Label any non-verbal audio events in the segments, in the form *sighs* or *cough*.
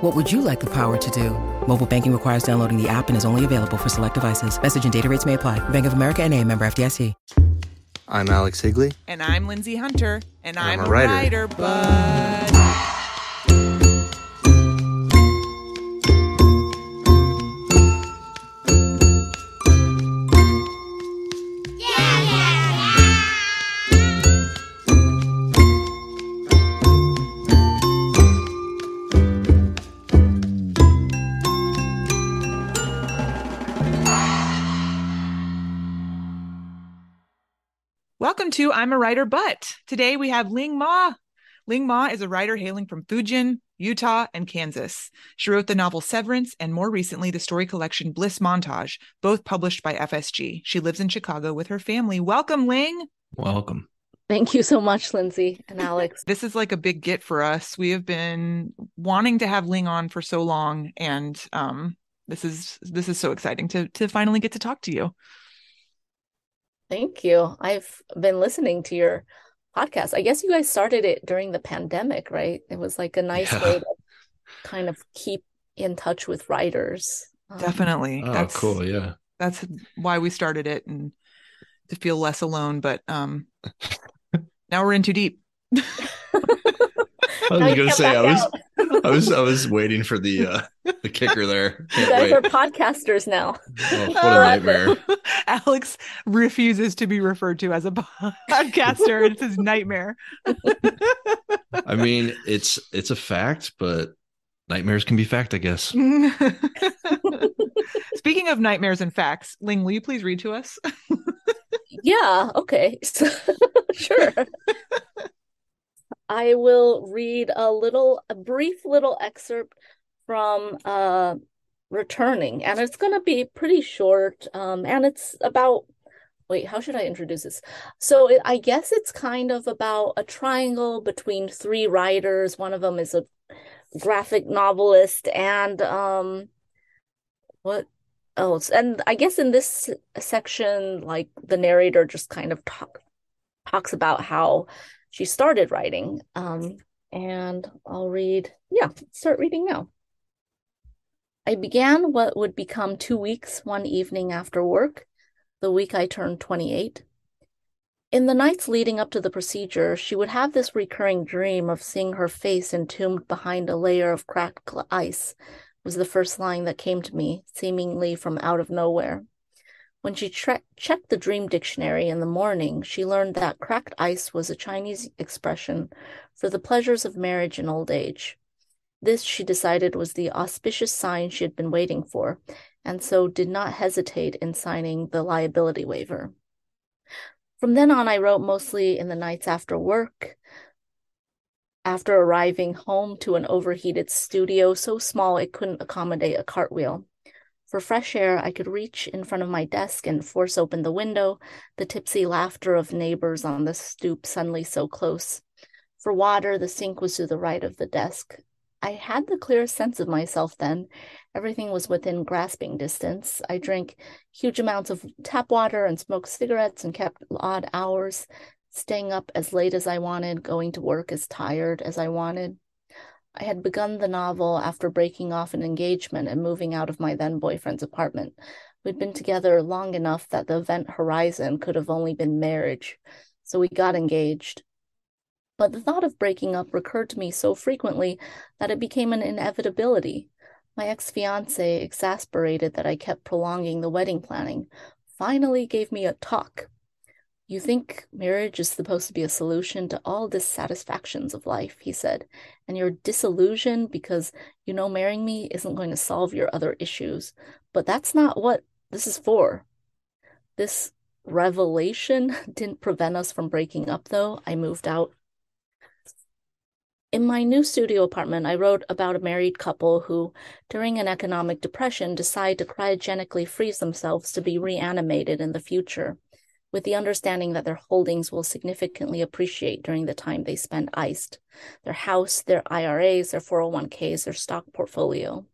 What would you like the power to do? Mobile banking requires downloading the app and is only available for select devices. Message and data rates may apply. Bank of America and a member FDIC. I'm Alex Higley. And I'm Lindsay Hunter. And I'm, I'm a a writer. writer, but. To I'm a Writer But. Today we have Ling Ma. Ling Ma is a writer hailing from Fujian, Utah, and Kansas. She wrote the novel Severance and more recently the story collection Bliss Montage, both published by FSG. She lives in Chicago with her family. Welcome, Ling. Welcome. Thank you so much, Lindsay and Alex. *laughs* This is like a big get for us. We have been wanting to have Ling on for so long, and um, this is this is so exciting to to finally get to talk to you. Thank you. I've been listening to your podcast. I guess you guys started it during the pandemic, right? It was like a nice Yeah. way to *laughs* kind of keep in touch with writers. Um, Definitely. Oh, that's cool. Yeah. that's why we started it and to feel less alone. But um *laughs* now we're in too deep. *laughs* I was gonna say I was. I was I was waiting for the uh the kicker there. You Can't guys wait. are podcasters now. Oh, what a nightmare. *laughs* Alex refuses to be referred to as a podcaster. it's his nightmare. I mean, it's it's a fact, but nightmares can be fact, I guess. *laughs* Speaking of nightmares and facts, Ling, will you please read to us? Yeah, okay. *laughs* Sure. I will read a little, a brief little excerpt from uh Returning, and it's going to be pretty short. Um, and it's about, wait, how should I introduce this? So it, I guess it's kind of about a triangle between three writers. One of them is a graphic novelist, and um, what else? And I guess in this section, like the narrator just kind of talk, talks about how she started writing. Um, and I'll read, yeah, start reading now. I began what would become two weeks one evening after work, the week I turned 28. In the nights leading up to the procedure, she would have this recurring dream of seeing her face entombed behind a layer of cracked ice, was the first line that came to me, seemingly from out of nowhere. When she tre- checked the dream dictionary in the morning, she learned that cracked ice was a Chinese expression for the pleasures of marriage in old age. This, she decided, was the auspicious sign she had been waiting for, and so did not hesitate in signing the liability waiver. From then on, I wrote mostly in the nights after work, after arriving home to an overheated studio so small it couldn't accommodate a cartwheel. For fresh air, I could reach in front of my desk and force open the window, the tipsy laughter of neighbors on the stoop suddenly so close. For water, the sink was to the right of the desk. I had the clearest sense of myself then. Everything was within grasping distance. I drank huge amounts of tap water and smoked cigarettes and kept odd hours, staying up as late as I wanted, going to work as tired as I wanted. I had begun the novel after breaking off an engagement and moving out of my then boyfriend's apartment. We'd been together long enough that the event horizon could have only been marriage, so we got engaged. But the thought of breaking up recurred to me so frequently that it became an inevitability. My ex fiance, exasperated that I kept prolonging the wedding planning, finally gave me a talk. You think marriage is supposed to be a solution to all dissatisfactions of life, he said, and you're disillusioned because you know marrying me isn't going to solve your other issues. But that's not what this is for. This revelation *laughs* didn't prevent us from breaking up, though. I moved out. In my new studio apartment, I wrote about a married couple who, during an economic depression, decide to cryogenically freeze themselves to be reanimated in the future with the understanding that their holdings will significantly appreciate during the time they spend iced their house, their IRAs, their 401ks, their stock portfolio.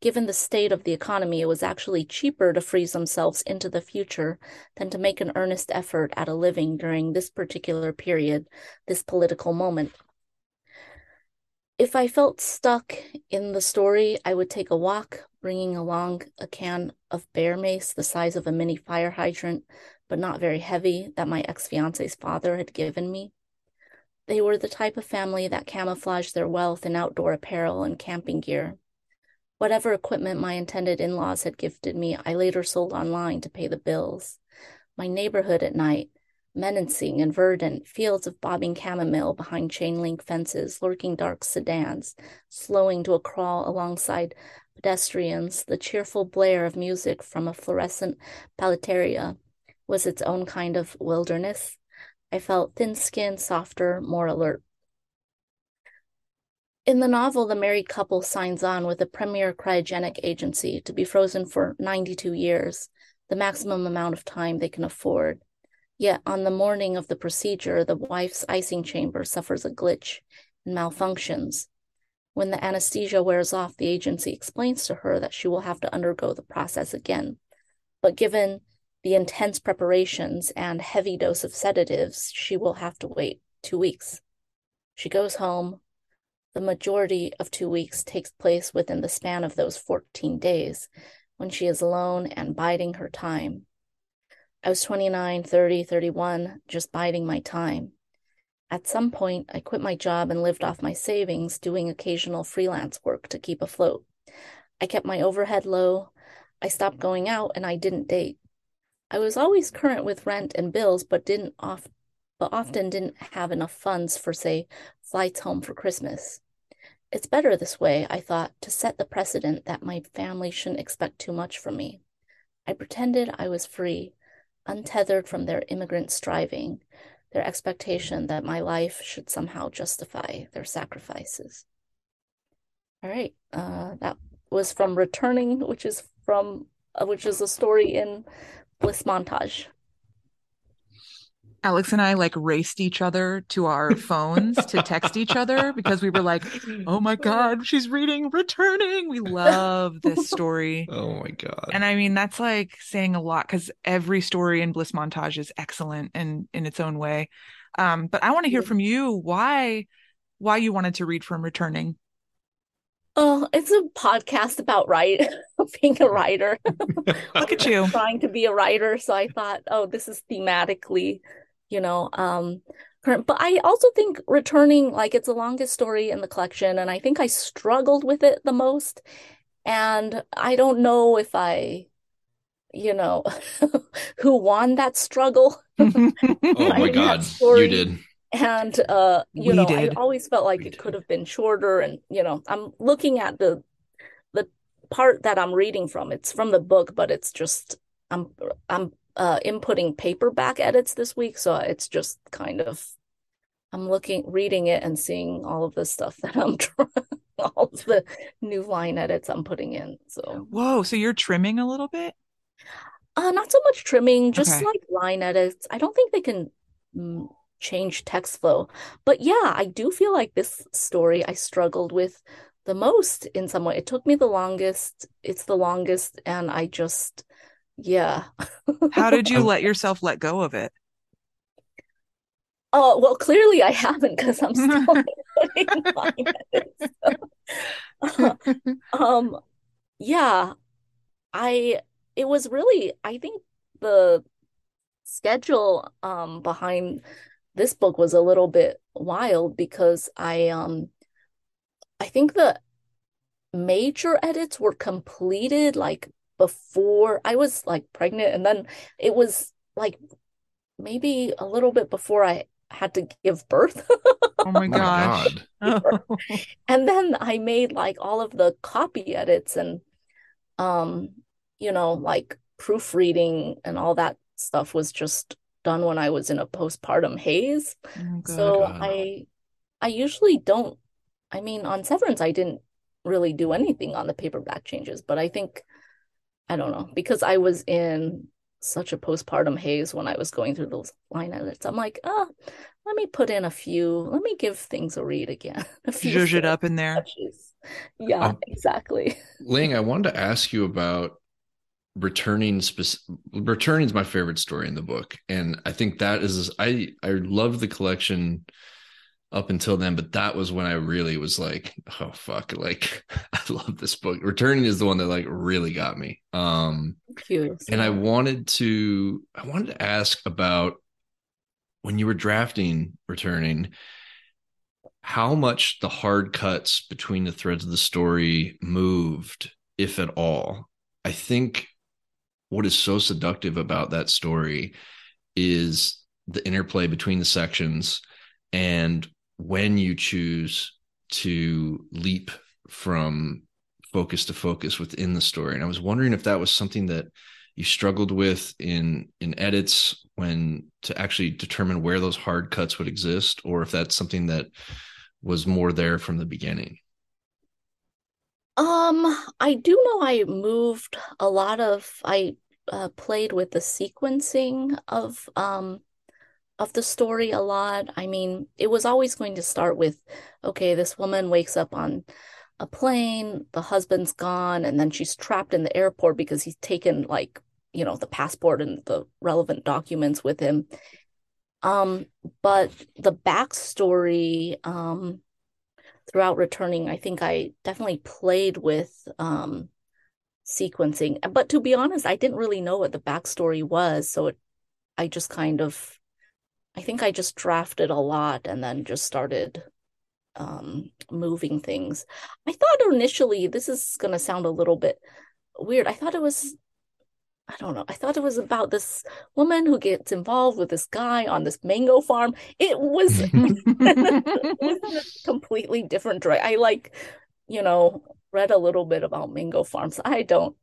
Given the state of the economy, it was actually cheaper to freeze themselves into the future than to make an earnest effort at a living during this particular period, this political moment. If I felt stuck in the story, I would take a walk, bringing along a can of bear mace the size of a mini fire hydrant but not very heavy, that my ex fiance's father had given me. They were the type of family that camouflaged their wealth in outdoor apparel and camping gear. Whatever equipment my intended in laws had gifted me, I later sold online to pay the bills. My neighborhood at night, menacing and verdant, fields of bobbing chamomile behind chain link fences, lurking dark sedans, slowing to a crawl alongside pedestrians, the cheerful blare of music from a fluorescent paleteria, was its own kind of wilderness. I felt thin skinned, softer, more alert. In the novel, the married couple signs on with a premier cryogenic agency to be frozen for 92 years, the maximum amount of time they can afford. Yet, on the morning of the procedure, the wife's icing chamber suffers a glitch and malfunctions. When the anesthesia wears off, the agency explains to her that she will have to undergo the process again. But given the intense preparations and heavy dose of sedatives, she will have to wait two weeks. She goes home. The majority of two weeks takes place within the span of those 14 days when she is alone and biding her time. I was 29, 30, 31, just biding my time. At some point, I quit my job and lived off my savings, doing occasional freelance work to keep afloat. I kept my overhead low. I stopped going out and I didn't date. I was always current with rent and bills, but didn't off, but often didn't have enough funds for, say, flights home for Christmas. It's better this way, I thought, to set the precedent that my family shouldn't expect too much from me. I pretended I was free, untethered from their immigrant striving, their expectation that my life should somehow justify their sacrifices. All right, uh, that was from Returning, which is from uh, which is a story in bliss montage. Alex and I like raced each other to our *laughs* phones to text each other because we were like, "Oh my god, she's reading Returning." We love this story. *laughs* Oh my god. And I mean, that's like saying a lot cuz every story in Bliss Montage is excellent and in its own way. Um, but I want to hear from you why why you wanted to read from Returning. Oh, it's a podcast about write *laughs* being a writer. *laughs* Look at *laughs* you. trying to be a writer. So I thought, oh, this is thematically, you know, um current. But I also think returning, like it's the longest story in the collection, and I think I struggled with it the most. And I don't know if I, you know, who won that struggle. oh my god, you did and uh you we know did. i always felt like we it did. could have been shorter and you know i'm looking at the the part that i'm reading from it's from the book but it's just i'm i'm uh inputting paperback edits this week so it's just kind of i'm looking reading it and seeing all of the stuff that i'm *laughs* trying all of the new line edits i'm putting in so whoa so you're trimming a little bit uh not so much trimming just okay. like line edits i don't think they can mm, change text flow. But yeah, I do feel like this story I struggled with the most in some way. It took me the longest. It's the longest, and I just, yeah. How did you *laughs* let yourself let go of it? Oh well, clearly I haven't because I'm *laughs* still *laughs* um, yeah, I. It was really. I think the schedule um behind this book was a little bit wild because I um I think the major edits were completed like before I was like pregnant and then it was like maybe a little bit before I had to give birth. *laughs* Oh my Oh gosh. God. *laughs* And then I made like all of the copy edits and um, you know, like proofreading and all that stuff was just done when I was in a postpartum haze. Oh, So I I usually don't I mean on Severance I didn't really do anything on the paperback changes, but I think I don't know, because I was in such a postpartum haze when I was going through those line edits. I'm like, oh, let me put in a few, let me give things a read again. *laughs* A few Zhuzh it up in there. touches. Yeah, Um, exactly. *laughs* Ling, I wanted to ask you about returning spec- returning is my favorite story in the book. And i think that is i i love the collection up until then but that was when i really was like oh fuck like *laughs* i love this book. Returning is the one that like really got me. Um and i wanted to i wanted to ask about when you were drafting returning how much the hard cuts between the threads of the story moved if at all? I think what is so seductive about that story is the interplay between the sections and when you choose to leap from focus to focus within the story. And i was wondering if that was something that you struggled with in in edits when to actually determine where those hard cuts would exist or if that's something that was more there from the beginning Um, I do know I moved a lot of I uh, played with the sequencing of um of the story a lot. I mean, it was always going to start with, okay, this woman wakes up on a plane, the husband's gone, and then she's trapped in the airport because he's taken like, you know, the passport and the relevant documents with him. Um, but the backstory, um, throughout returning, I think I definitely played with um sequencing. But to be honest, I didn't really know what the backstory was, so it, I just kind of I think I just drafted a lot and then just started um moving things. I thought initially this is gonna sound a little bit weird. I thought it was I don't know. I thought it was about this woman who gets involved with this guy on this mango farm. It was it *laughs* *laughs* was a completely different direction. I like, you know, read a little bit about mango farms. I don't.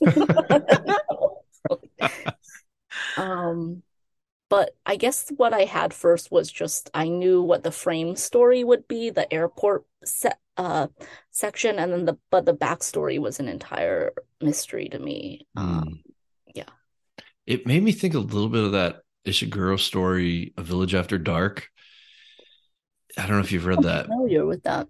*laughs* um, but I guess what I had first was just I knew what the frame story would be, the airport set uh section, and then the but the backstory was an entire mystery to me. Um, yeah. It made me think a little bit of that ishiguro story a village after dark i don't know if you've read that familiar with that.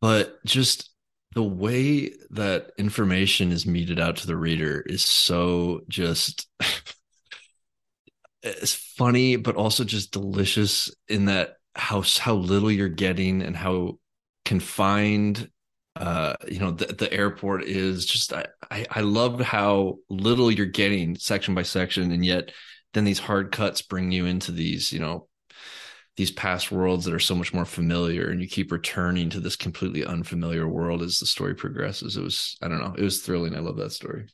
but just the way that information is meted out to the reader is so just *laughs* it's funny but also just delicious in that how how little you're getting and how confined uh you know the, the airport is just I, I i love how little you're getting section by section and yet then these hard cuts bring you into these you know these past worlds that are so much more familiar and you keep returning to this completely unfamiliar world as the story progresses it was i don't know it was thrilling i love that story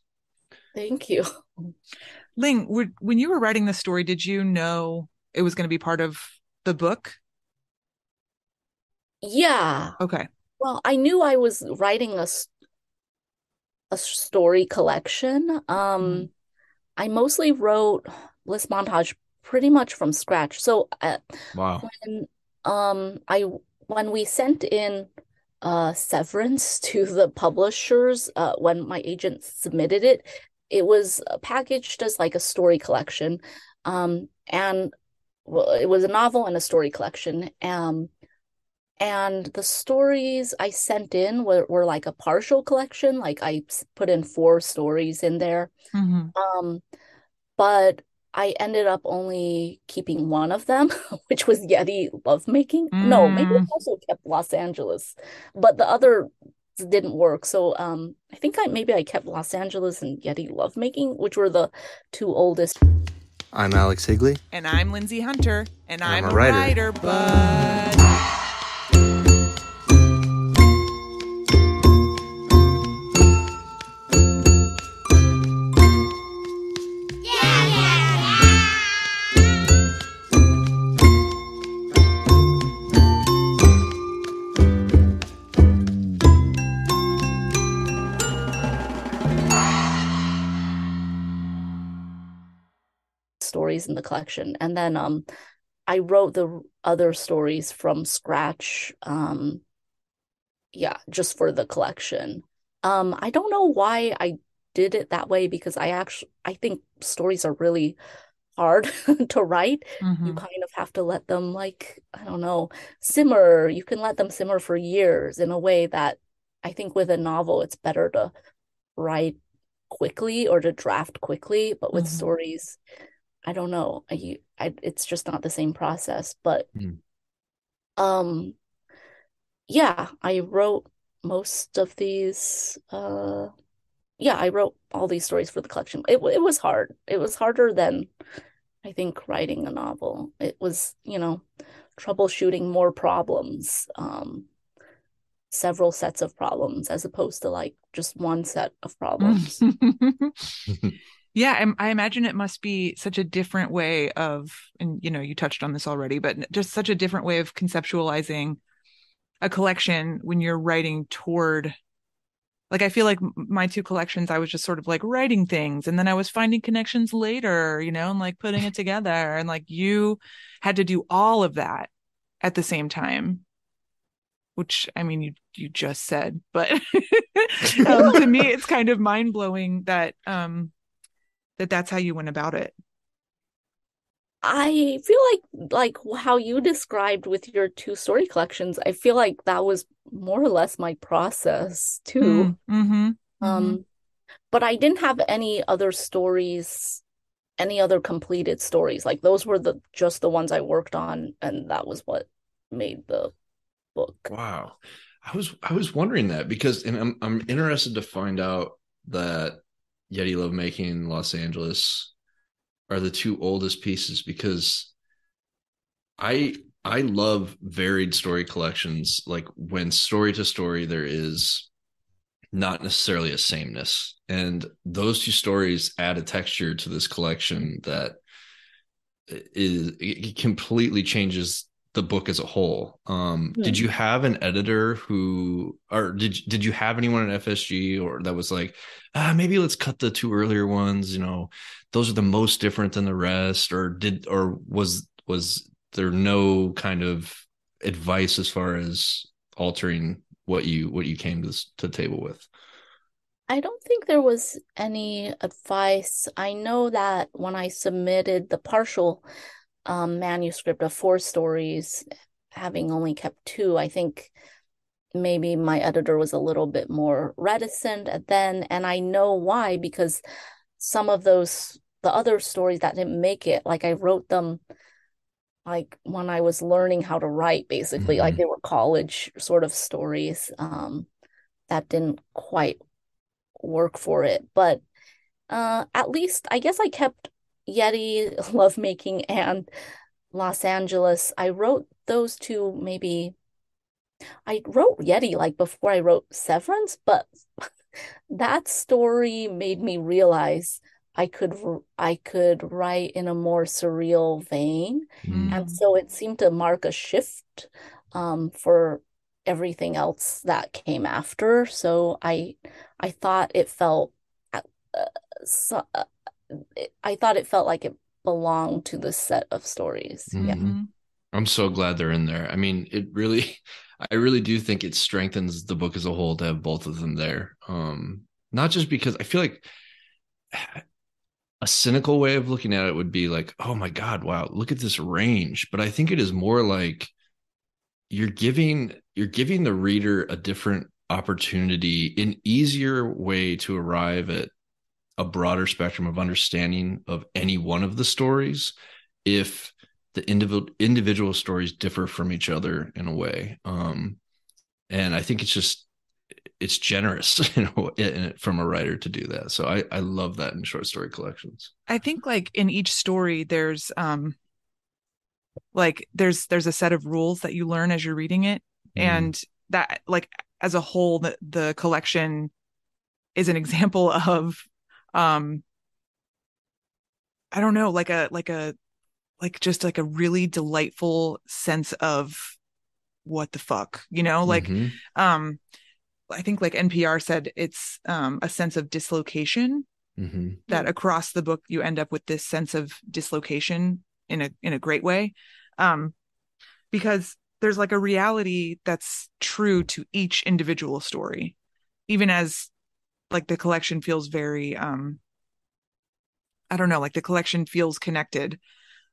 Thank you. Ling, were, when you were writing the story, did you know it was going to be part of the book? Yeah. Okay. Well, I knew I was writing a a story collection. Um, I mostly wrote Bliss Montage pretty much from scratch. So, uh, wow when um I when we sent in uh Severance *laughs* to the publishers, uh, when my agent submitted it, it was packaged as like a story collection. Um, and well, it was a novel and a story collection. Um, and the stories I sent in were, were like a partial collection. Like I put in four stories in there. hmm Um, but I ended up only keeping one of them, *laughs* which was Yeti Lovemaking. No, maybe I Mm. also kept Los Angeles, but the other didn't work. So um, I think I maybe I kept Los Angeles and Yeti Lovemaking, which were the two oldest. I'm Alex Higley. And I'm Lindsay Hunter, and I'm, I'm a a writer. writer, but. Stories in the collection, and then um, I wrote the other stories from scratch. Um, yeah, just for the collection. Um, I don't know why I did it that way because I actually I think stories are really hard *laughs* to write. Mm-hmm. You kind of have to let them like, I don't know, simmer. You can let them simmer for years in a way that I think with a novel it's better to write quickly or to draft quickly, but with Mhm. stories I don't know. I, I it's just not the same process, but Hmm. um yeah, I wrote most of these uh yeah, I wrote all these stories for the collection. It it was hard. It was harder than I think writing a novel. It was, you know, troubleshooting more problems, um, several sets of problems as opposed to like just one set of problems. *laughs* *laughs* yeah, I, I imagine it must be such a different way of, and you know, you touched on this already, but just such a different way of conceptualizing a collection when you're writing toward. Like I feel like my two collections, I was just sort of like writing things, and then I was finding connections later, you know, and like putting it together, and like you had to do all of that at the same time which I mean you you just said, but *laughs* um, to me it's kind of mind blowing that um that that's how you went about it. I feel like like how you described with your two story collections, I feel like that was more or less my process too. Mm-hmm. Um, but I didn't have any other stories, any other completed stories. Like those were the just the ones I worked on, and that was what made the book. Wow. I was I was wondering that because and I'm I'm interested to find out that Yeti Lovemaking in Los Angeles are the two oldest pieces because I I love varied story collections. Like when story to story there is not necessarily a sameness. And those two stories add a texture to this collection that is it completely changes the book as a whole. Um, Yeah. Did you have an editor who, or did did you have anyone at FSG or that was like, ah, maybe let's cut the two earlier ones. You know, those are the most different than the rest. Or did, or was was there no kind of advice as far as altering what you what you came to this, to table with? I don't think there was any advice. I know that when I submitted the partial um, manuscript of four stories, having only kept two, I think maybe my editor was a little bit more reticent then. And I know why, because some of those, the other stories that didn't make it, like I wrote them like when I was learning how to write, basically, like Mhm. they were college sort of stories um, that didn't quite work for it. But uh, at least I guess I kept Yeti *laughs* lovemaking and Los Angeles. I wrote those two maybe. I wrote Yeti like before I wrote Severance, but *laughs* that story made me realize I could I could write in a more surreal vein. And so it seemed to mark a shift um, for everything else that came after. So I I thought it felt uh, so, uh, it- I thought it felt like it belonged to the set of stories. Yeah. Mhm. I'm so glad they're in there. I mean, it really, *laughs* I really do think it strengthens the book as a whole to have both of them there. Um, not just because I feel like *sighs* a cynical way of looking at it would be like, oh my God, wow, look at this range. But I think it is more like you're giving you're giving the reader a different opportunity, an easier way to arrive at a broader spectrum of understanding of any one of the stories if the individual individual stories differ from each other in a way. Um and i think it's just it's generous *laughs* you know from a writer to do that. So i i love that in short story collections. I think like in each story there's um like there's there's a set of rules that you learn as you're reading it. Mhm. and that like as a whole the, the collection is an *laughs* example of um I don't know like a like a like just like a really delightful sense of what the fuck you know like Mhm. um I think like NPR said it's um a sense of dislocation Mm-hmm. that across the book you end up with this sense of dislocation in a in a great way um because there's like a reality that's true to each individual story even as like the collection feels very um i don't know like the collection feels connected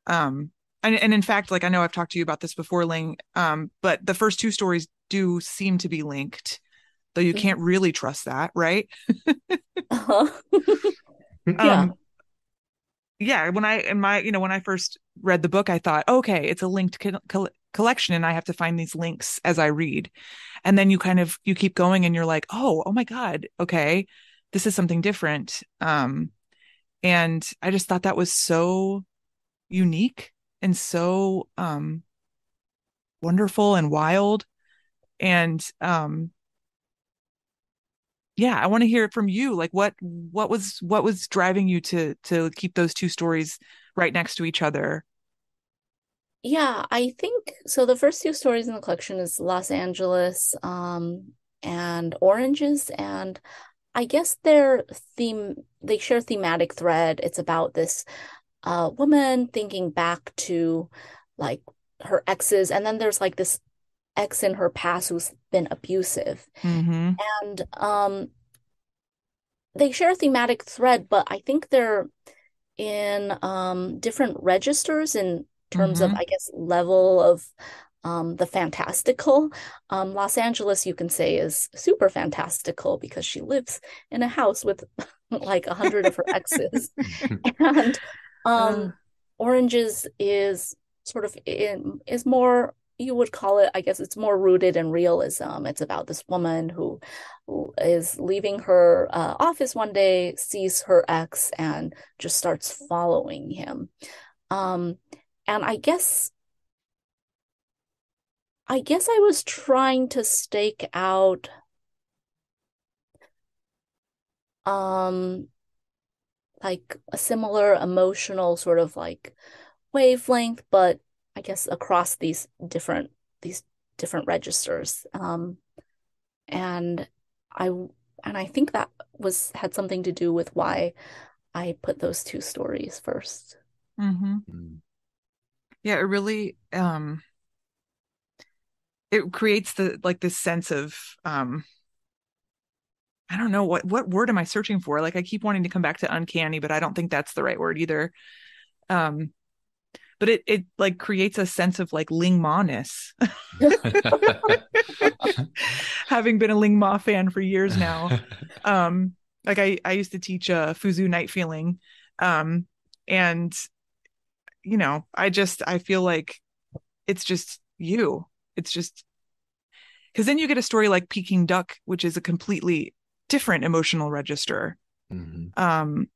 um and, and in fact like i know i've talked to you about this before ling um but the first two stories do seem to be linked though you can't really trust that right Uh-huh. *laughs* *laughs* Yeah. um yeah when i in my you know when i first read the book i thought okay it's a linked co- collection and i have to find these links as i read. And then you kind of you keep going and you're like oh oh my god okay this is something different. Um and i just thought that was so unique and so um wonderful and wild. And um yeah i want to hear it from you. Like what what was what was driving you to to keep those two stories right next to each other Yeah, I think so. The first two stories in the collection is Los Angeles, um, and Oranges, and I guess their theme they share thematic thread. It's about this uh woman thinking back to like her exes, and then there's like this ex in her past who's been abusive. mm-hmm. And um they share a thematic thread, but I think they're in um different registers in terms of, Mhm. I guess, level of um the fantastical. Um Los Angeles you can say is super fantastical because she lives in a house with *laughs* like a hundred of her exes. *laughs* And um Oranges is sort of in is more you would call it, I guess it's more rooted in realism. It's about this woman who is leaving her uh, office one day, sees her ex, and just starts following him. Um, and I guess, I guess I was trying to stake out, um, like a similar emotional sort of like wavelength, but I guess across these different these different registers. Um, and I and I think that was had something to do with why I put those two stories first. Mm-hmm. Yeah it really um it creates the like this sense of um i don't know what what word am i searching for? Like i keep wanting to come back to uncanny but i don't think that's the right word either. Um but it it like creates a sense of like ling ma-ness *laughs* having been a ling ma fan for years now. Um like i i used to teach uh fuzu night feeling. Um and you know i just i feel like it's just you. It's just because then you get a story like peking duck which is a completely different emotional register. Mhm. um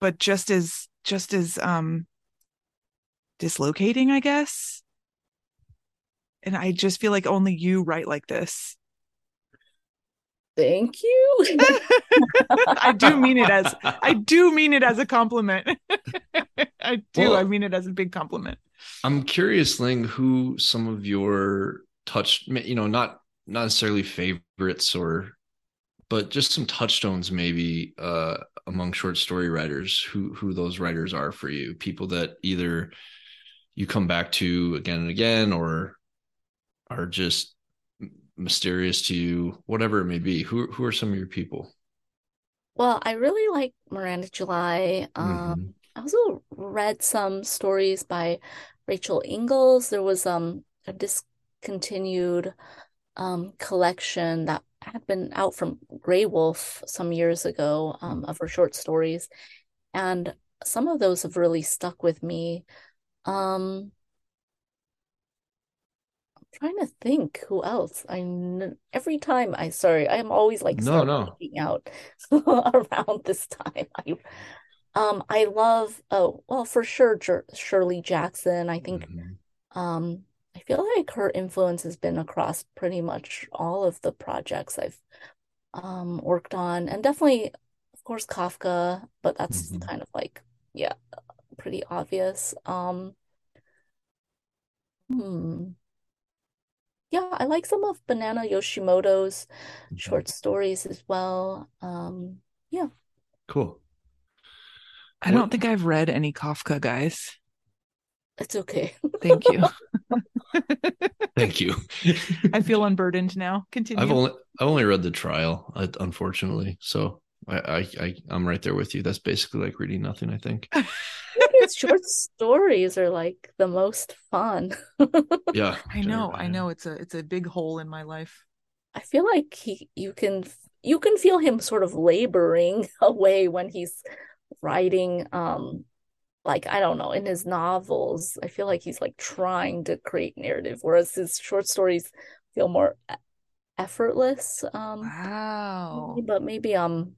but just as just as um dislocating i guess. And i just feel like only you write like this. Thank you. *laughs* i do mean it as *laughs* i do mean it as a compliment *laughs* i do Well- i mean it as a big compliment I'm curious, Ling, who some of your touch, you know, not not necessarily favorites or, but just some touchstones maybe uh, among short story writers. Who who those writers are for you? People that either you come back to again and again, or are just mysterious to you, whatever it may be. Who who are some of your people? Well, I really like Miranda July. Um, Mhm. I also read some stories by Rachel Ingalls. There was um a discontinued um collection that had been out from Graywolf some years ago um of her short stories, and some of those have really stuck with me. Um, I'm trying to think who else. I kn- every time I sorry, I am always like No, no. out *laughs* around this time. I um I love oh well for sure Jer Shirley Jackson. I think Mhm. um I feel like her influence has been across pretty much all of the projects I've um worked on and definitely of course Kafka, but that's Mhm. kind of like yeah, pretty obvious. Um hmm. Yeah, I like some of Banana Yoshimoto's Mm-hmm. short stories as well. Um yeah. Cool. I don't think I've read any Kafka, guys. It's okay. Thank you. *laughs* Thank you. I feel unburdened now. Continue. I've only I've only read the trial, uh, unfortunately. So I, I I I'm right there with you. That's basically like reading nothing. I think. *laughs* His short stories are like the most fun. *laughs* Yeah. I know, I know. It's a it's a big hole in my life. I feel like he you can you can feel him sort of laboring away when he's writing um like I don't know in his novels I feel like he's like trying to create narrative whereas his short stories feel more effortless um Wow. but maybe um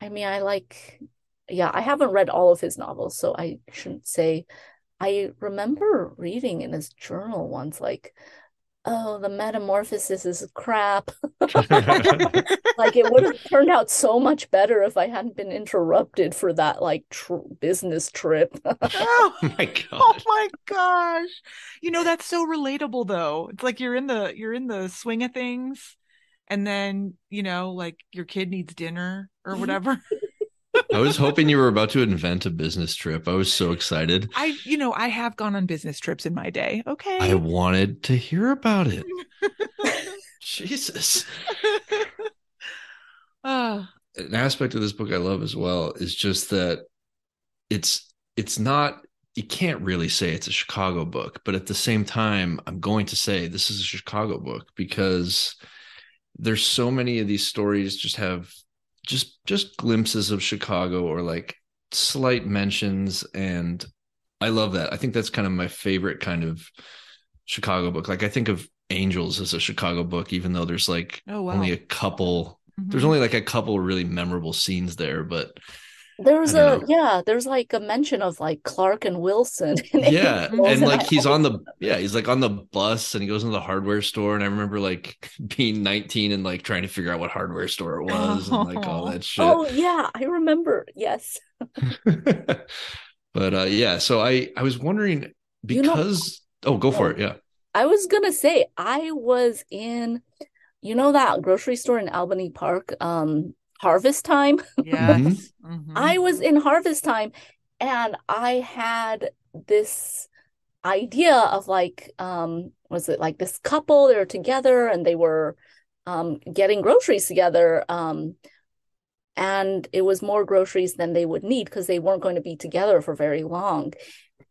I mean I like yeah I haven't read all of his novels so I shouldn't say I remember reading in his journal once like oh the metamorphosis is crap *laughs* *laughs* like it would have turned out so much better if I hadn't been interrupted for that like tr business trip. *laughs* Oh, my oh god. my gosh. You know, that's so relatable though. It's like you're in the you're in the swing of things and then, you know, like your kid needs dinner or whatever. I was hoping you were about to invent a business trip. I was so excited. I you know, I have gone on business trips in my day. Okay. I wanted to hear about it. *laughs* Jesus. *laughs* Ah, An aspect of this book I love as well is just that it's it's not you can't really say it's a Chicago book, but at the same time, I'm going to say this is a Chicago book because there's so many of these stories just have just just glimpses of Chicago or like slight mentions and I love that. I think that's kind of my favorite kind of Chicago book. Like I think of Angels as a Chicago book even though there's like Oh, wow. only a couple there's mhm. only like a couple really memorable scenes there, but There's I a know. yeah, there's like a mention of like Clark and Wilson. *laughs* in yeah, Angels, and like I he's on the *laughs* yeah, he's like on the bus and he goes into the hardware store, and I remember like *laughs* being 19 and like trying to figure out what hardware store it was and like all that shit. Oh yeah, I remember. Yes. but uh yeah, so I I was wondering You know- because oh go for it yeah I was gonna say I was in, you know that grocery store in Albany Park, um, Harvest Time. Yes. Mhm. I was in Harvest Time and I had this idea of like um was it like this couple they were together and they were um getting groceries together um and it was more groceries than they would need because they weren't going to be together for very long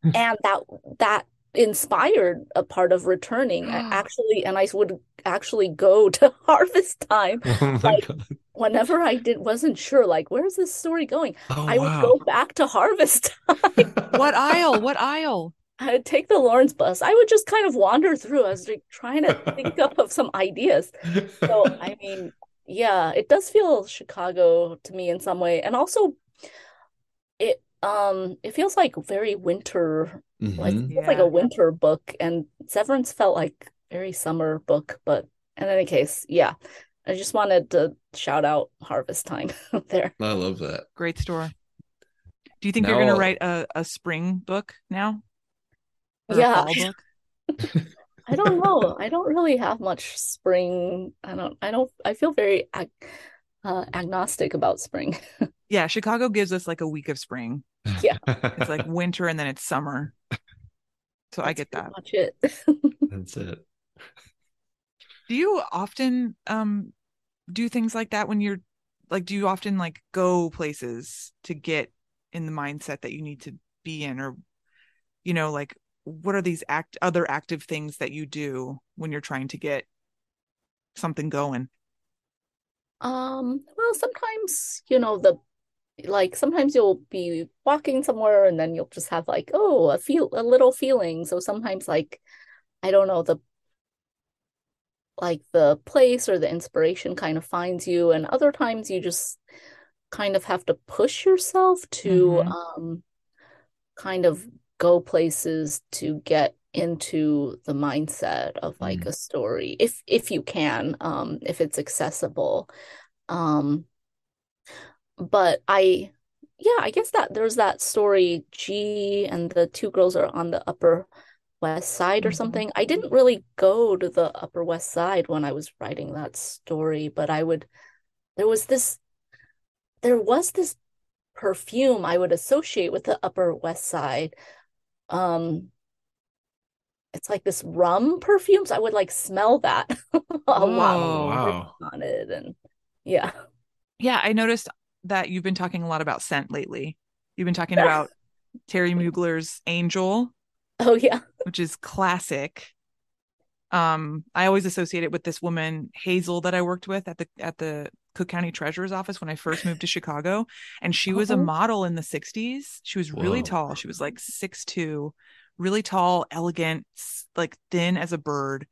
*laughs* and that that inspired a part of returning *gasps* actually and I would actually go to *laughs* Harvest Time oh Like, god whenever I did wasn't sure like where's this story going oh I would wow go back to Harvest *laughs* Time. What aisle? What aisle? I would take the Lawrence bus. I would just kind of wander through. I was like trying to think up of some ideas. So, *laughs* I mean, yeah, it does feel Chicago to me in some way. And also it um it feels like very winter, like Mhm. it feels like a winter book and Severance felt like very summer book, but in any case, yeah. I just wanted to shout out Harvest Time *laughs* out there. I love that Great store. Do you think you're gonna write a, a spring book now? Or a Yeah. fall *laughs* book? I don't know. I don't really have much spring. I don't, I don't, I feel very ag uh, agnostic about spring. *laughs* Yeah, Chicago gives us like a week of spring. Yeah. It's like winter and then it's summer. So I get that. Watch it. that's it Do you often um do things like that when you're like do you often like go places to get in the mindset that you need to be in or you know like what are these act other active things that you do when you're trying to get something going? Um, well, sometimes, you know, the like sometimes you'll be walking somewhere and then you'll just have like, oh, a feel a little feeling. So sometimes like I don't know, the like the place or the inspiration kind of finds you, and other times you just kind of have to push yourself to Mhm. um kind of go places to get into the mindset of like Mm. a story if if you can um if it's accessible um but I yeah I guess that there's that story G and the two girls are on the upper west side or Mhm. something I didn't really go to the upper west side when I was writing that story but I would there was this there was this perfume I would associate with the Upper West Side. Um, it's like this rum perfumes. I would like smell that *laughs* a Oh, lot wow. on it, and yeah, Yeah, I noticed that you've been talking a lot about scent lately. You've been talking *laughs* about Thierry Mugler's Angel, oh yeah, which is classic. Um, I always associate it with this woman Hazel that I worked with at the at the Cook County Treasurer's office when I first moved to *gasps* Chicago, and she was a Oh. model in the '60s. She was really Whoa. tall. She was like six two, really tall, elegant, like thin as a bird,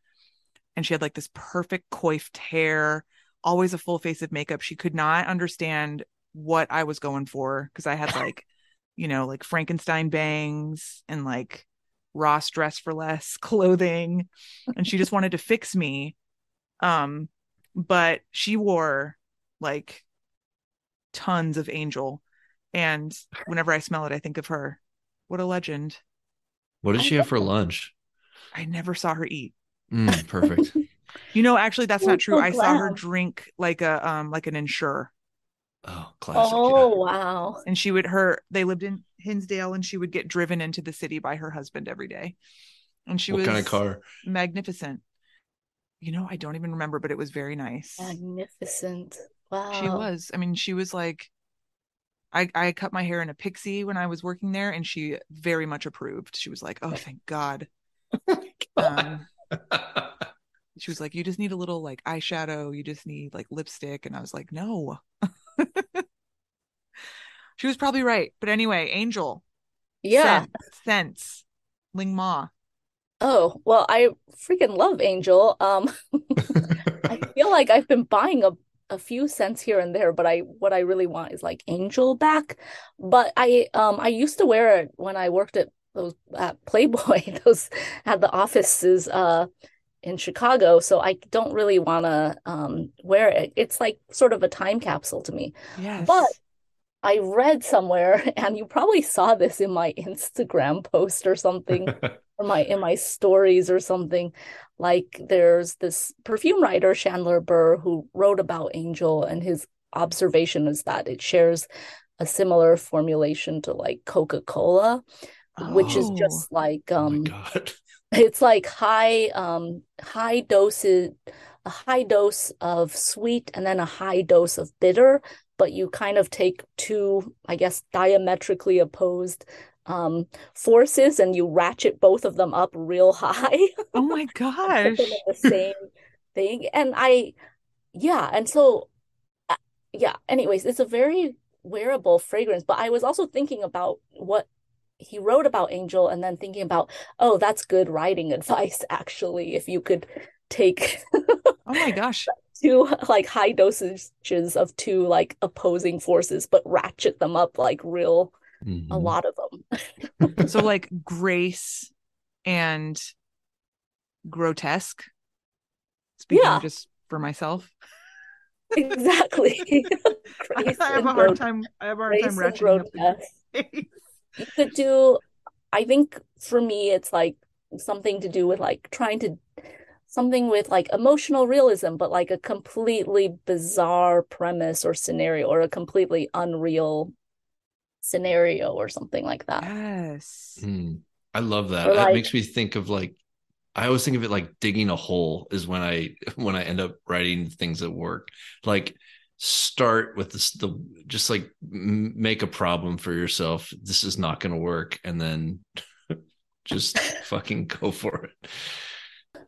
and she had like this perfect coiffed hair. Always a full face of makeup. She could not understand what I was going for because I had like, you know, like Frankenstein bangs and like Ross dress for less *laughs* clothing and she just wanted to fix me. Um but she wore like tons of angel. And whenever I smell it I think of her. What a legend. What did she have for lunch? I never saw her eat. Mm, *laughs* perfect. you know actually that's I'm not true. So I saw her drink like a um like an Ensure Oh, classic. oh wow, and she would her they lived in Hinsdale and she would get driven into the city by her husband every day and she what was kind of car? magnificent you know I don't even remember but it was very nice magnificent. Wow, She was. I mean, she was like I I cut my hair in a pixie when I was working there and she very much approved. She was like, "Oh, thank God." *laughs* Um she was like, "You just need a little like eyeshadow, you just need like lipstick." And I was like, "No." *laughs* she was probably right. But anyway, Angel. yeah. Scent, Sense. Ling Ma. Oh, well, I freaking love Angel. Um, *laughs* I feel like I've been buying a a few scents here and there, but I what I really want is like Angel back. But I um I used to wear it when I worked at those at Playboy, *laughs* those at the offices uh in Chicago, so I don't really want to um wear it. It's like sort of a time capsule to me. Yes. But I read somewhere, *laughs* and you probably saw this in my Instagram post or something *laughs* or my in my stories or something like there's this perfume writer Chandler Burr who wrote about Angel and his observation is that it shares a similar formulation to like Coca-Cola which is Oh. just like oh um god. *laughs* it's like high um high doses a high dose of sweet and then a high dose of bitter but you kind of take two I guess diametrically opposed um forces and you ratchet both of them up real *laughs* high Oh my *laughs* gosh. the same thing and I yeah and so uh, yeah anyways it's a very wearable fragrance but I was also thinking about what he wrote about Angel and then thinking about oh that's good writing *laughs* advice actually if you could take Oh my gosh. *laughs* two like high dosages of two like opposing forces but ratchet them up like real a Mhm. lot of them *laughs* So like *laughs* grace and grotesque. Speaking Yeah. just for myself. exactly I Grace have and a hard grot- time I have a hard grace time ratcheting up the grotesque. grace. you could do i think for me it's like something to do with like trying to something with like emotional realism but like a completely bizarre premise or scenario or a completely unreal scenario or something like that Yes. Mm. I love that. Or That like- makes me think of like I always think of it like digging a hole is when I *laughs* when I end up writing things at work. Like start with this the just like make a problem for yourself. This is not going to work and then *laughs* just fucking go for it.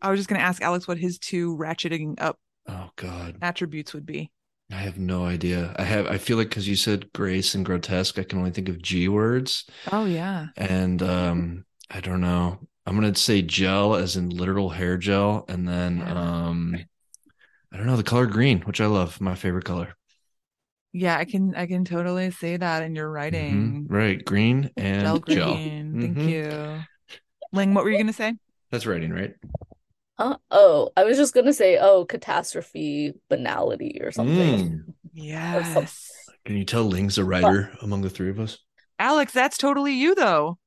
I was just gonna ask Alex what his two ratcheting up Oh god. attributes would be. I have no idea. I have I feel like cuz you said grace and grotesque I can only think of G words Oh yeah. and um I don't know. I'm gonna say gel as in literal hair gel, and then um I don't know the color green, which I love, my favorite color. Yeah, I can I can totally say that in your writing. Mhm. Right, green and Gel gel. green. Thank Mhm. you. Ling, what were you gonna say? That's writing, right? Huh? oh i was just gonna say oh catastrophe banality or something *laughs* Mm. Yes. Can you tell Ling's a writer among the three of us? Alex, that's totally you though.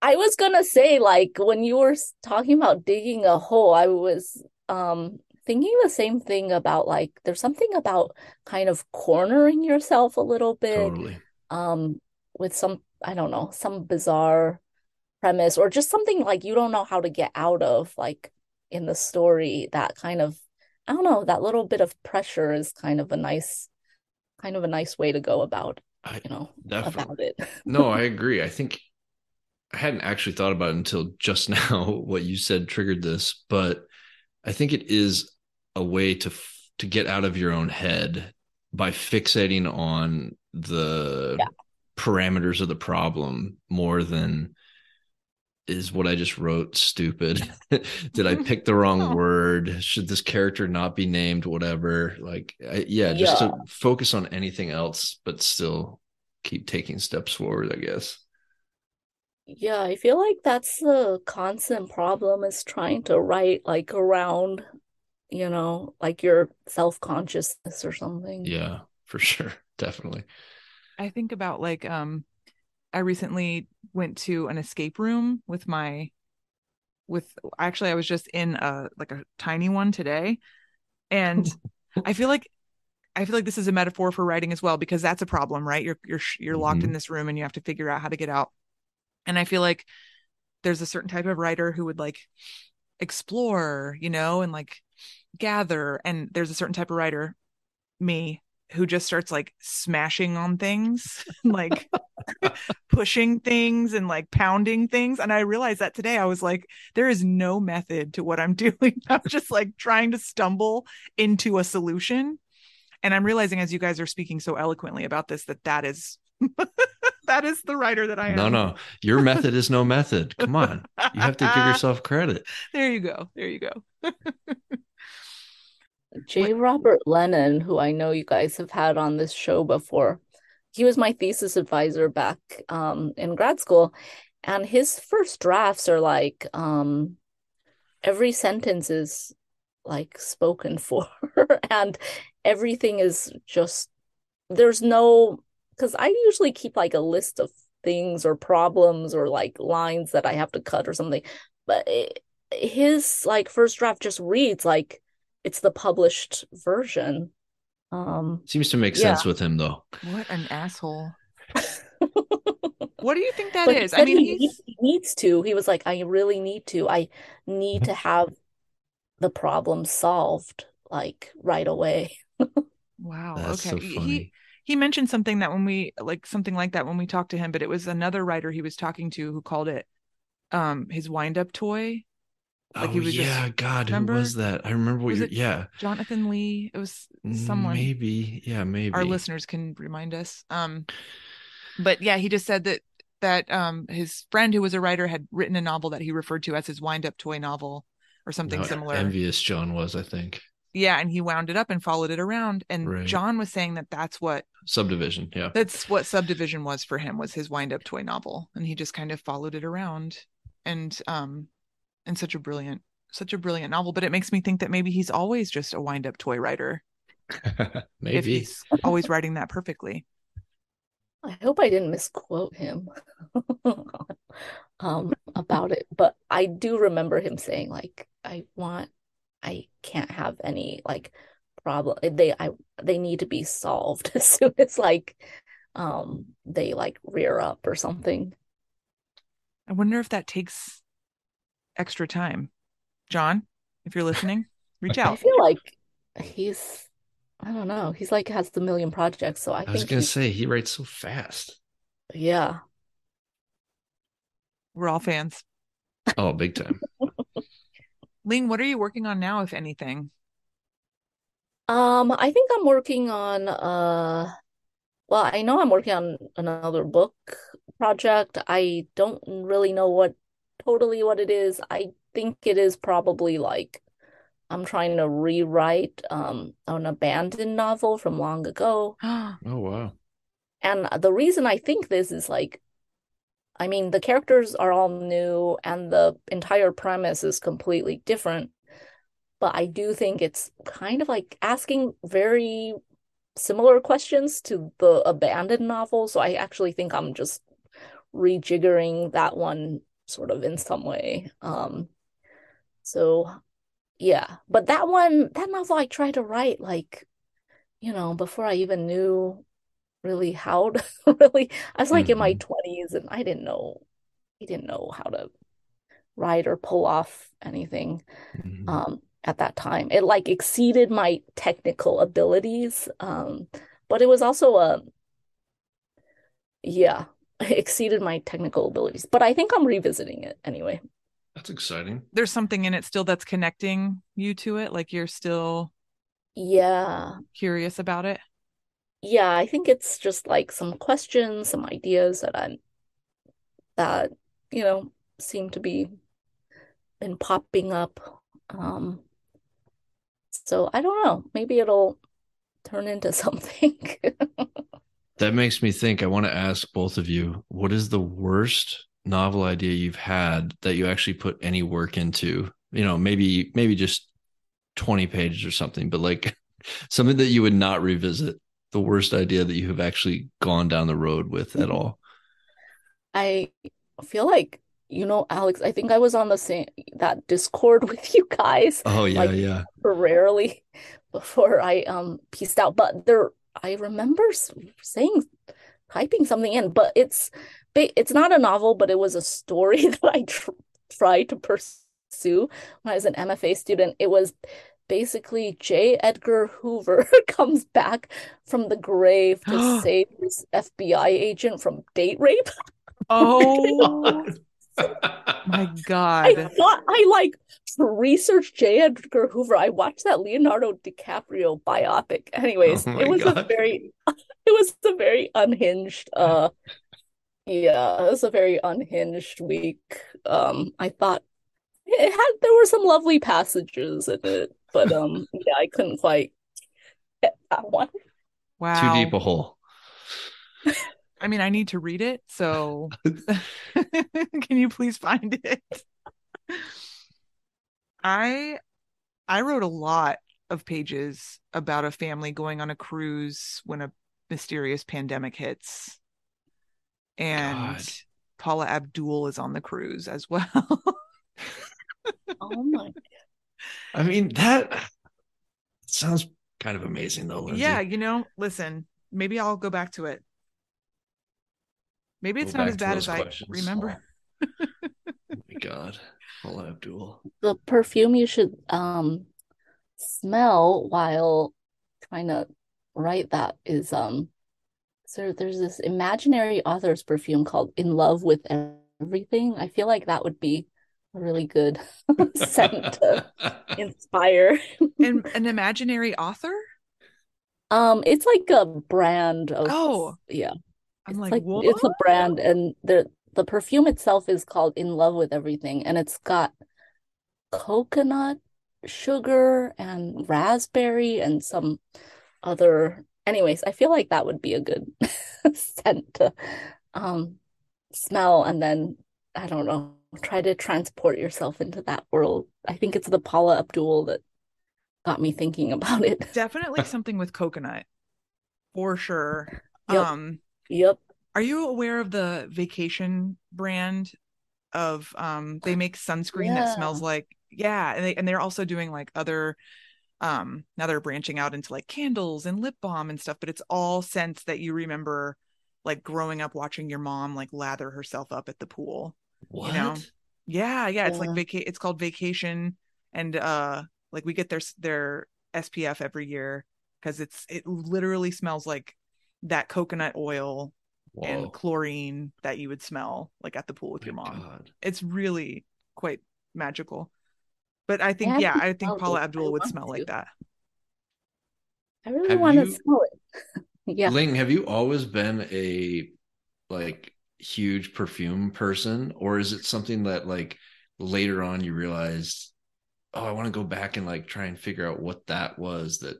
I was gonna say, like, when you were talking about digging a hole, I was um thinking the same thing about like there's something about kind of cornering yourself a little bit Totally. um with some I don't know, some bizarre premise or just something like you don't know how to get out of like in the story that kind of I don't know, that little bit of pressure is kind of a nice kind of a nice way to go about, you know, definitely. about it. *laughs* no, I agree. I think I hadn't actually thought about it until just *laughs* now. What you said triggered this, but I think it is a way to f- to get out of your own head by fixating on the Yeah. parameters of the problem more than is what I just wrote stupid? *laughs* Did I pick the wrong word? Should this character not be named? Whatever. Like, I, yeah, just Yeah. to focus on anything else, but still keep taking steps forward. I guess. Yeah, I feel like that's the constant problem is trying to write like around, you know, like your self-consciousness or something. Yeah, for *laughs* sure, definitely. I think about like um I recently went to an escape room with my with actually I was just in a like a tiny one today and *laughs* I feel like I feel like this is a metaphor for writing as well because that's a problem, right? You're you're you're locked mm-hmm. in this room and you have to figure out how to get out. And I feel like there's a certain type of writer who would like explore, you know, and like gather and there's a certain type of writer me who just starts like smashing on things, *laughs* like pushing things and like pounding things. And I realized that today I was like, there is no method to what I'm *laughs* doing. I'm just like trying to stumble into a solution. And I'm realizing as you guys are speaking so eloquently about this, that that is. *laughs* that is the writer that I am. No, no, your method is no method. Come on, you have to give yourself credit. There you go. There you go. J. Robert Lennon, who I know you guys have had on this show before, he was my thesis advisor back um, in grad school. And his first drafts are like um, every sentence is like spoken *laughs* for, and everything is just there's no because I usually keep like a list of things or problems or like lines that I have to cut or something. But it, his like first draft just reads like it's the published version. Um, Seems to make Yeah. sense with him though. What an asshole. *laughs* What do you think that but is? I mean, he he's needs, he needs to. He was like, I really need to. I need to have the problem solved like right away. *laughs* wow. That's okay. so He- He he mentioned something that when we like something like that when we talked to him, but it was another writer he was talking to who called it um his wind up toy. Like oh he was just- yeah, God, remember? who was that? I remember what it Yeah, Jonathan Lee. It was someone Maybe, yeah, maybe. our listeners can remind us. Um but yeah, he just said that that um his friend who was a writer had written a novel that he referred to as his wind up toy novel or something How similar. Envious John was, I think. Yeah, and he wound it up and followed it around. And Right. John was saying that that's what Subdivision, yeah. that's what subdivision was for him was his wind up toy novel, and he just kind of followed it around, and um, and such a brilliant, such a brilliant novel. But it makes me think that maybe he's always just a wind up toy writer. *laughs* If maybe. he's always writing that perfectly. I hope I didn't misquote him *laughs* um about it, but I do remember him saying like I want I can't have any like problem they I they need to be solved *laughs* as soon as like um they like rear up or something. I wonder if that takes extra time. John, if you're listening, reach out. I feel like he's I don't know, he's like has the million projects, so I I was gonna he's- say he writes so fast. yeah. We're all fans. Oh, big time. *laughs* Ling, what are you working on now, if anything? Um, I think I'm working on uh well, I know I'm working on another book project. I don't really know what totally what it is. I think it is probably like I'm trying to rewrite um an abandoned novel from long ago. *gasps* Oh wow. And the reason I think this is like, I mean, the characters are all new and the entire premise is completely different. But I do think it's kind of like asking very similar questions to the abandoned novel. So I actually think I'm just rejiggering that one sort of in some way. Um, so yeah, but that one, that novel I tried to write like, you know, before I even knew really how to *laughs* really, I was like in my Mhm. 20s and I didn't know, I didn't know how to write or pull off anything Mhm. um at that time. It like exceeded my technical abilities. Um, but it was also a yeah, it *laughs* exceeded my technical abilities. But I think I'm revisiting it anyway. That's exciting. There's something in it still that's connecting you to it. Like you're still Yeah. curious about it. Yeah, I think it's just like some questions, some ideas that I'm that, you know, seem to be been popping up. Um, so I don't know. Maybe it'll turn into *laughs* something. That makes me think. I want to ask both of you what is the worst novel idea you've had that you actually put any work into? You know, maybe, maybe just 20 pages or something, but like *laughs* something that you would not revisit. The worst idea that you have actually gone down the road with at all. I feel like, you know, Alex, I think I was on the same that Discord *laughs* with you guys Oh, yeah, like yeah. Rarely *laughs* before I um pieced out. But there, I remember saying, typing something in, but it's it's not a novel, but it was a story *laughs* that I tr tried to pursue when I was an MFA student. It was basically J. Edgar Hoover *laughs* comes back from the grave to *gasps* save his FBI agent from date rape. *laughs* Oh my god! I thought I like researched J. Edgar Hoover. I watched that Leonardo DiCaprio biopic. Anyways, Oh it was a very *laughs* it was a very unhinged uh yeah, it was a very unhinged week. Um I thought it had there were some lovely passages in it, but *laughs* um yeah, I couldn't quite get that one. Wow. Too deep a hole. I mean, I need to read it. So *laughs* can you please find it? I I wrote a lot of pages about a family going on a cruise when a mysterious pandemic hits. And God. Paula Abdul is on the cruise as well. *laughs* Oh my God. I mean, that sounds kind of amazing, though, Lindsay. yeah, you know, listen, maybe I'll go back to it. Maybe it's Go not as bad those as I questions. remember. *laughs* My God. Paula Abdul. the perfume you should um smell while trying to write that is um so there's this imaginary author's perfume called In Love with Everything. I feel like that would be a really good *laughs* scent to *laughs* inspire. And an imaginary author? Um, it's like a brand of Oh. yeah. I'm It's like, like what? it's a brand and the the perfume itself is called In Love with Everything and it's got coconut sugar and raspberry and some other anyways, I feel like that would be a good *laughs* scent to um smell and then I don't know, try to transport yourself into that world. I think it's the Paula Abdul that got me thinking *laughs* about it. Definitely something with coconut. For sure. Yep. Um Yep. Are you aware of the vacation brand of um they make sunscreen that smells like yeah, and they and they're also doing like other um now they're branching out into like candles and lip balm and stuff, but it's all scents that you remember like growing up watching your mom like lather herself up at the pool. What? You know? Yeah, yeah, it's like vaca it's called vacation and uh like we get their their SPF every year because it's it literally smells like that coconut oil Whoa. and chlorine that you would smell like at the pool with your mom. God. It's really quite magical. But I think, haven't yeah, I think smelled Paula it. Abdul would want smell like that. I really Have want to smell it. *laughs* Yeah. Ling, have you always been a like huge perfume person, or is it something that like later on you realized, oh, I want to go back and like try and figure out what that was that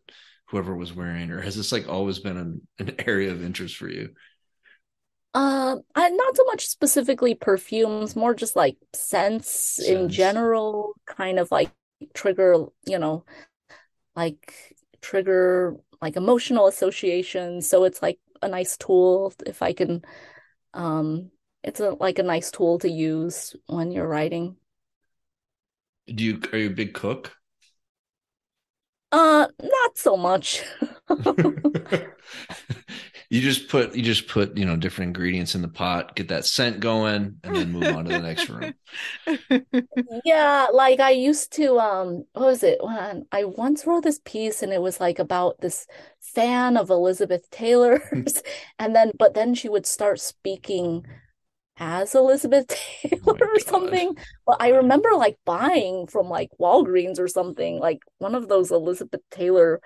whoever was wearing, or has this like always been an, an *laughs* area of interest for you? Um, I not so much specifically perfumes, more just like scents in general, kind of like trigger, you know, like trigger like emotional associations. So it's like a nice tool if I can, um, it's a like a nice tool to use when you're writing. Do you are you a big cook? Uh, not so much. *laughs* *laughs* *laughs* you just put you just put you know different ingredients in the pot, get that scent going, and then move on to the next room. *laughs* Yeah, like I used to um what was it? When I once wrote this piece and it was like about this fan of Elizabeth Taylor's *laughs* *laughs* and then but then she would start speaking as Elizabeth Taylor or something. But I remember like buying from like Walgreens or something, like one of those Elizabeth Taylor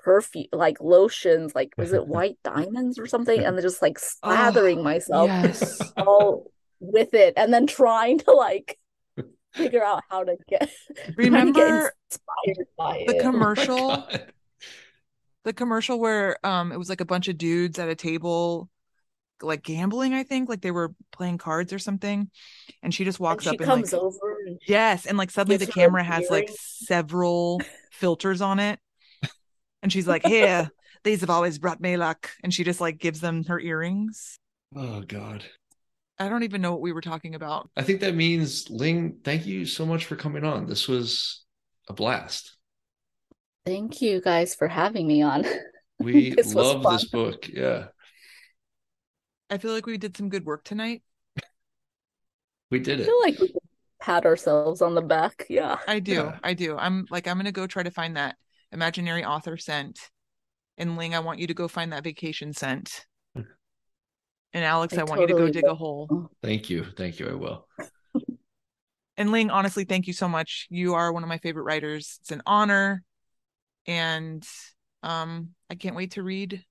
perfume like lotions, like was it *laughs* white diamonds or something? And then just like slathering Oh, myself yes. *laughs* all with it and then trying to like *laughs* figure out how to get trying to get Remember inspired by the it. commercial? God. the commercial where um it was like a bunch of dudes at a table like gambling, I think, like they were playing cards or something. And she just And walks she up and comes like over and Yes, and like suddenly the gives her a camera has like several filters on it. And she's like, Here, uh, these have always brought me luck. And she just like gives them her earrings. Oh God. I don't even know what we were talking about. I think that means Ling, thank you so much for coming on. This was a blast. Thank you guys for having me on. *laughs* We This love this book. Yeah. I feel like we did some good work tonight. We did I it. feel like we pat ourselves on the back. Yeah. I do. Yeah. I do. I'm like, I'm gonna go try to find that imaginary author scent. And Ling, I want you to go find that vacation scent. *laughs* And Alex, I, I want you to go totally dig a hole. Thank you. Thank you. I will. *laughs* And Ling, honestly, thank you so much. You are one of my favorite writers. It's an honor. And um, I can't wait to read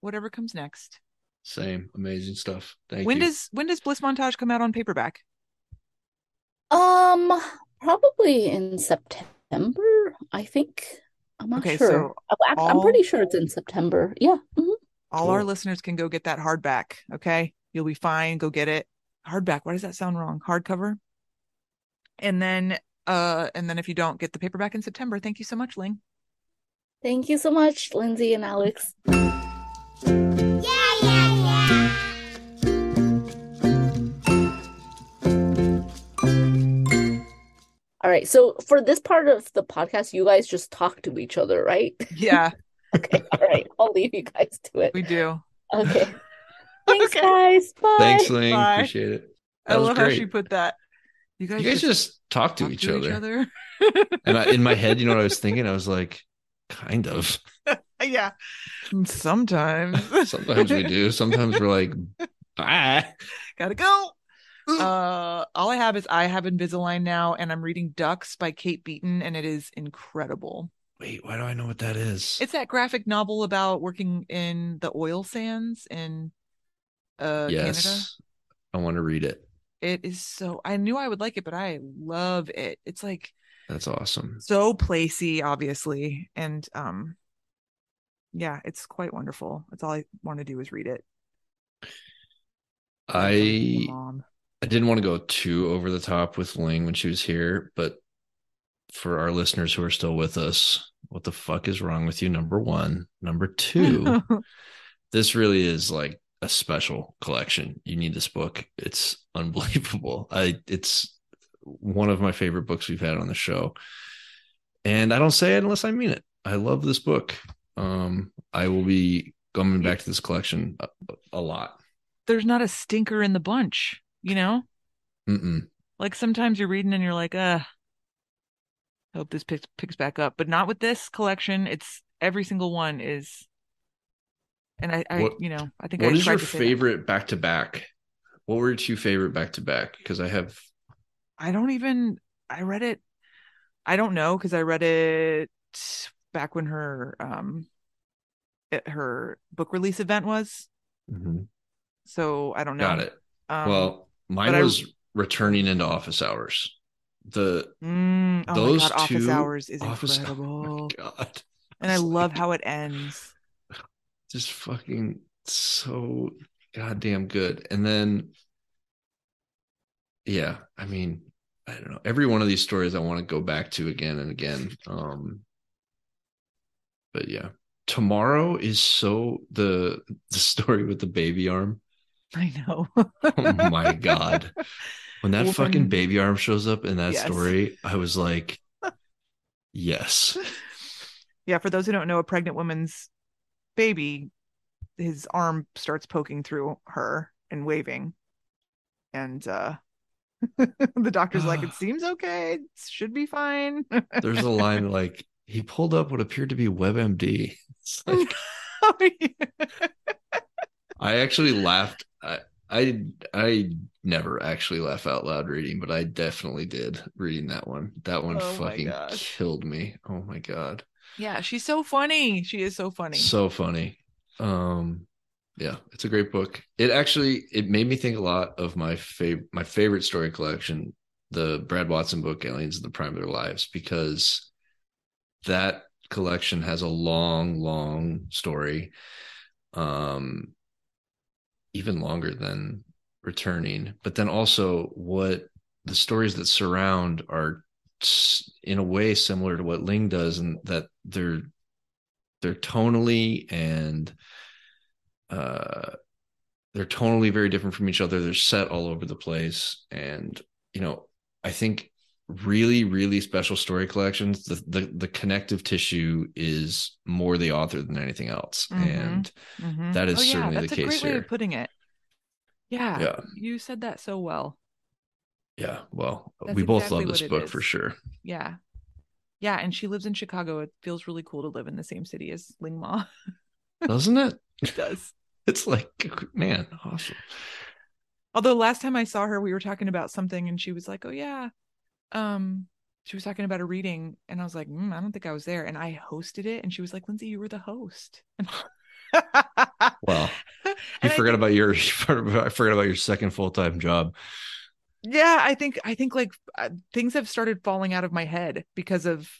whatever comes next. Same. Amazing stuff. Thank when you. does when does Bliss Montage come out on paperback? Um, probably in September, I think. I'm not Okay, sure. so I'm, I'm all- pretty sure it's in September. Yeah. mhm. All our listeners can go get that hardback. Okay. You'll be fine. Go get it. Hardback. Why does that sound wrong? Hardcover. And then uh and then if you don't get the paperback in September, thank you so much, Ling. Thank you so much, Lindsay and Alex. All right. So for this part of the podcast, you guys just talk to each other, right? Yeah, *laughs* Okay. All right. I'll leave you guys to it. we do. Okay. *laughs* Thanks, Okay. guys. Bye. Thanks, Ling. Bye. Appreciate it. I That was love how she put that. You guys, You guys just just talk to, talk each, other. other. *laughs* And I, in my head, you know what I was thinking? I was like, kind of. yeah. Sometimes. Sometimes we do. Sometimes we're like, bye. Gotta go. Uh, all I have is I have Invisalign now, and I'm reading Ducks by Kate Beaton, and it is incredible. Wait, why do I know what that is? It's that graphic novel about working in the oil sands in uh Canada. yes. I want to read it. It is so I knew I would like it, but I love it. It's like That's awesome. so placey, obviously, and um, yeah, it's quite wonderful. That's all I want to do is read it. I Mom. I didn't want to go too over the top with Ling when she was here, but for our listeners who are still with us, what the fuck is wrong with you? Number one. Number two, *laughs* this really is like a special collection. You need this book. It's *laughs* unbelievable. I it's one of my favorite books we've had on the show. And I don't say it unless I mean it. I love this book. Um, I will be coming back to this collection a, a lot. There's not a stinker in the bunch, you know. Mm-mm. Like sometimes you're reading and you're like, uh, I hope this picks picks back up. But not with this collection. It's every single one is and I, I What- you know, I think What I is your to say that. favorite back to back? What were your two favorite back to back? Because I have I don't even I read it I don't know because I read it back when her um it- her book release event was. So I don't know. got it. Um, well, mine I- was returning into office hours. The mm, oh those my god, Office Hours is office *laughs* incredible. Oh god. and I love like- how it ends. *sighs* just fucking so goddamn good. And then, yeah, I mean, I don't know. Every one of these stories I want to go back to again and again. Um, but yeah, tomorrow is so the the *laughs* story with the baby arm. *laughs* I know. Oh my god, when that Wolfen- fucking baby arm shows up in that Yes. story, I was like, yes. *laughs* Yeah, for those who don't know, a pregnant woman's baby, his arm starts poking through her and waving. And uh *laughs* the doctor's like, it *sighs* seems okay. It should be fine. There's a line like he pulled up what appeared to be WebMD. Like, Oh, yeah. I actually laughed. I, I I never actually laugh out loud reading, but I definitely did reading that one. That one Oh fucking killed me. Oh my god. yeah, she's so funny. She is so funny. So funny. Um yeah, it's a great book. It actually it made me think a lot of my favorite my favorite story collection, the Brad Watson book Aliens in the Prime of Their Lives because that collection has a long long story um even longer than returning. But then also what the stories that surround are in a way similar to what ling does and that they're they're tonally and uh they're tonally very different from each other. They're set all over the place. And you know i think really really special story collections the the, the connective tissue is more the author than anything else Mhm. and Mhm. that is oh, yeah, certainly the that's a case great way here. of putting it. Yeah, Yeah. you said that so well. yeah well That's we both exactly love this book for sure Yeah. Yeah, and she lives in Chicago. It feels really cool to live in the same city as Ling Ma. *laughs* doesn't it it does. *laughs* it's like man awesome Although last time I saw her, we were talking about something, and she was like, "Oh yeah," um, she was talking about a reading, and I was like, mm, "I don't think I was there," and I hosted it, and she was like, "Lindsay, you were the host." *laughs* well *laughs* you forgot think- about your *laughs* i forgot about your second full-time job yeah, I think I think like uh, things have started falling out of my head because of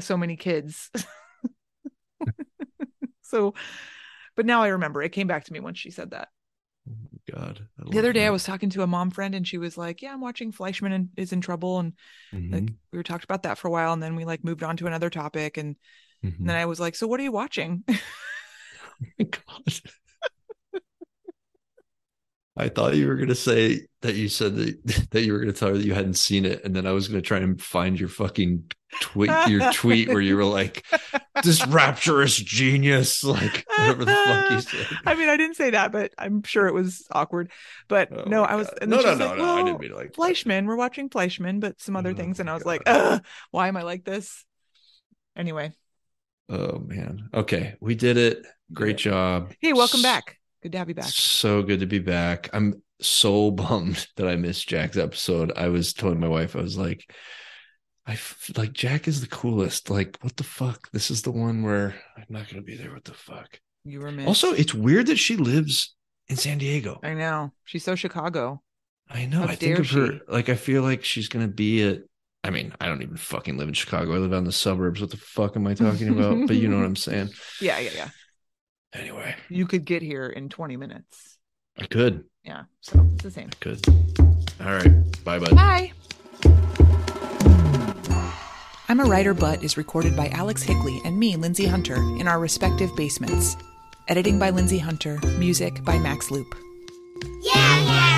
so many kids. so, but now I remember it came back to me once she said that. God the other day I was talking to a mom friend and she was like, "Yeah, I'm watching Fleishman and is in trouble," and like Mhm, we were talked about that for a while, and then we like moved on to another topic, and, mhm. and then I was like, "So what are you watching?" *laughs* Oh God. I thought you were gonna say that you said that *laughs* that you were gonna tell her that you hadn't seen it, and then I was gonna try and find your fucking tweet, your tweet where you were like, "This rapturous genius," like whatever the fuck you said. *laughs* I mean, I didn't say that, but I'm sure it was awkward. But Oh no, I was. No, no, was no, like, no, I didn't mean like. Fleishman. We're watching Fleishman, but some other Oh things." And I was like, God. Ugh, "Why am I like this?" Anyway, Oh man. Okay, we did it. Great job. hey, welcome back. Good to have you back. So good to be back. I'm so *laughs* bummed that I missed Jack's episode. I was telling my wife, I was like, I f- like Jack is the coolest. Like, what the fuck? This is the one where I'm not gonna be there. What the fuck? You were missed. Also, it's weird that she lives in San Diego. I know she's so Chicago. I know. How I think of her like I feel like she's gonna be at. I mean, I don't even fucking live in Chicago. I live out in the suburbs. What the fuck am I talking about? but you know what I'm *laughs* saying. Yeah, yeah, yeah. Anyway, You could get here in 20 minutes. I could. Yeah, so it's the same. I could. All right. Bye, bud. Bye. I'm a Writer But is recorded by Alex Higley and me, Lindsay Hunter, in our respective basements. Editing by Lindsay Hunter, music by Max Loop. Yeah,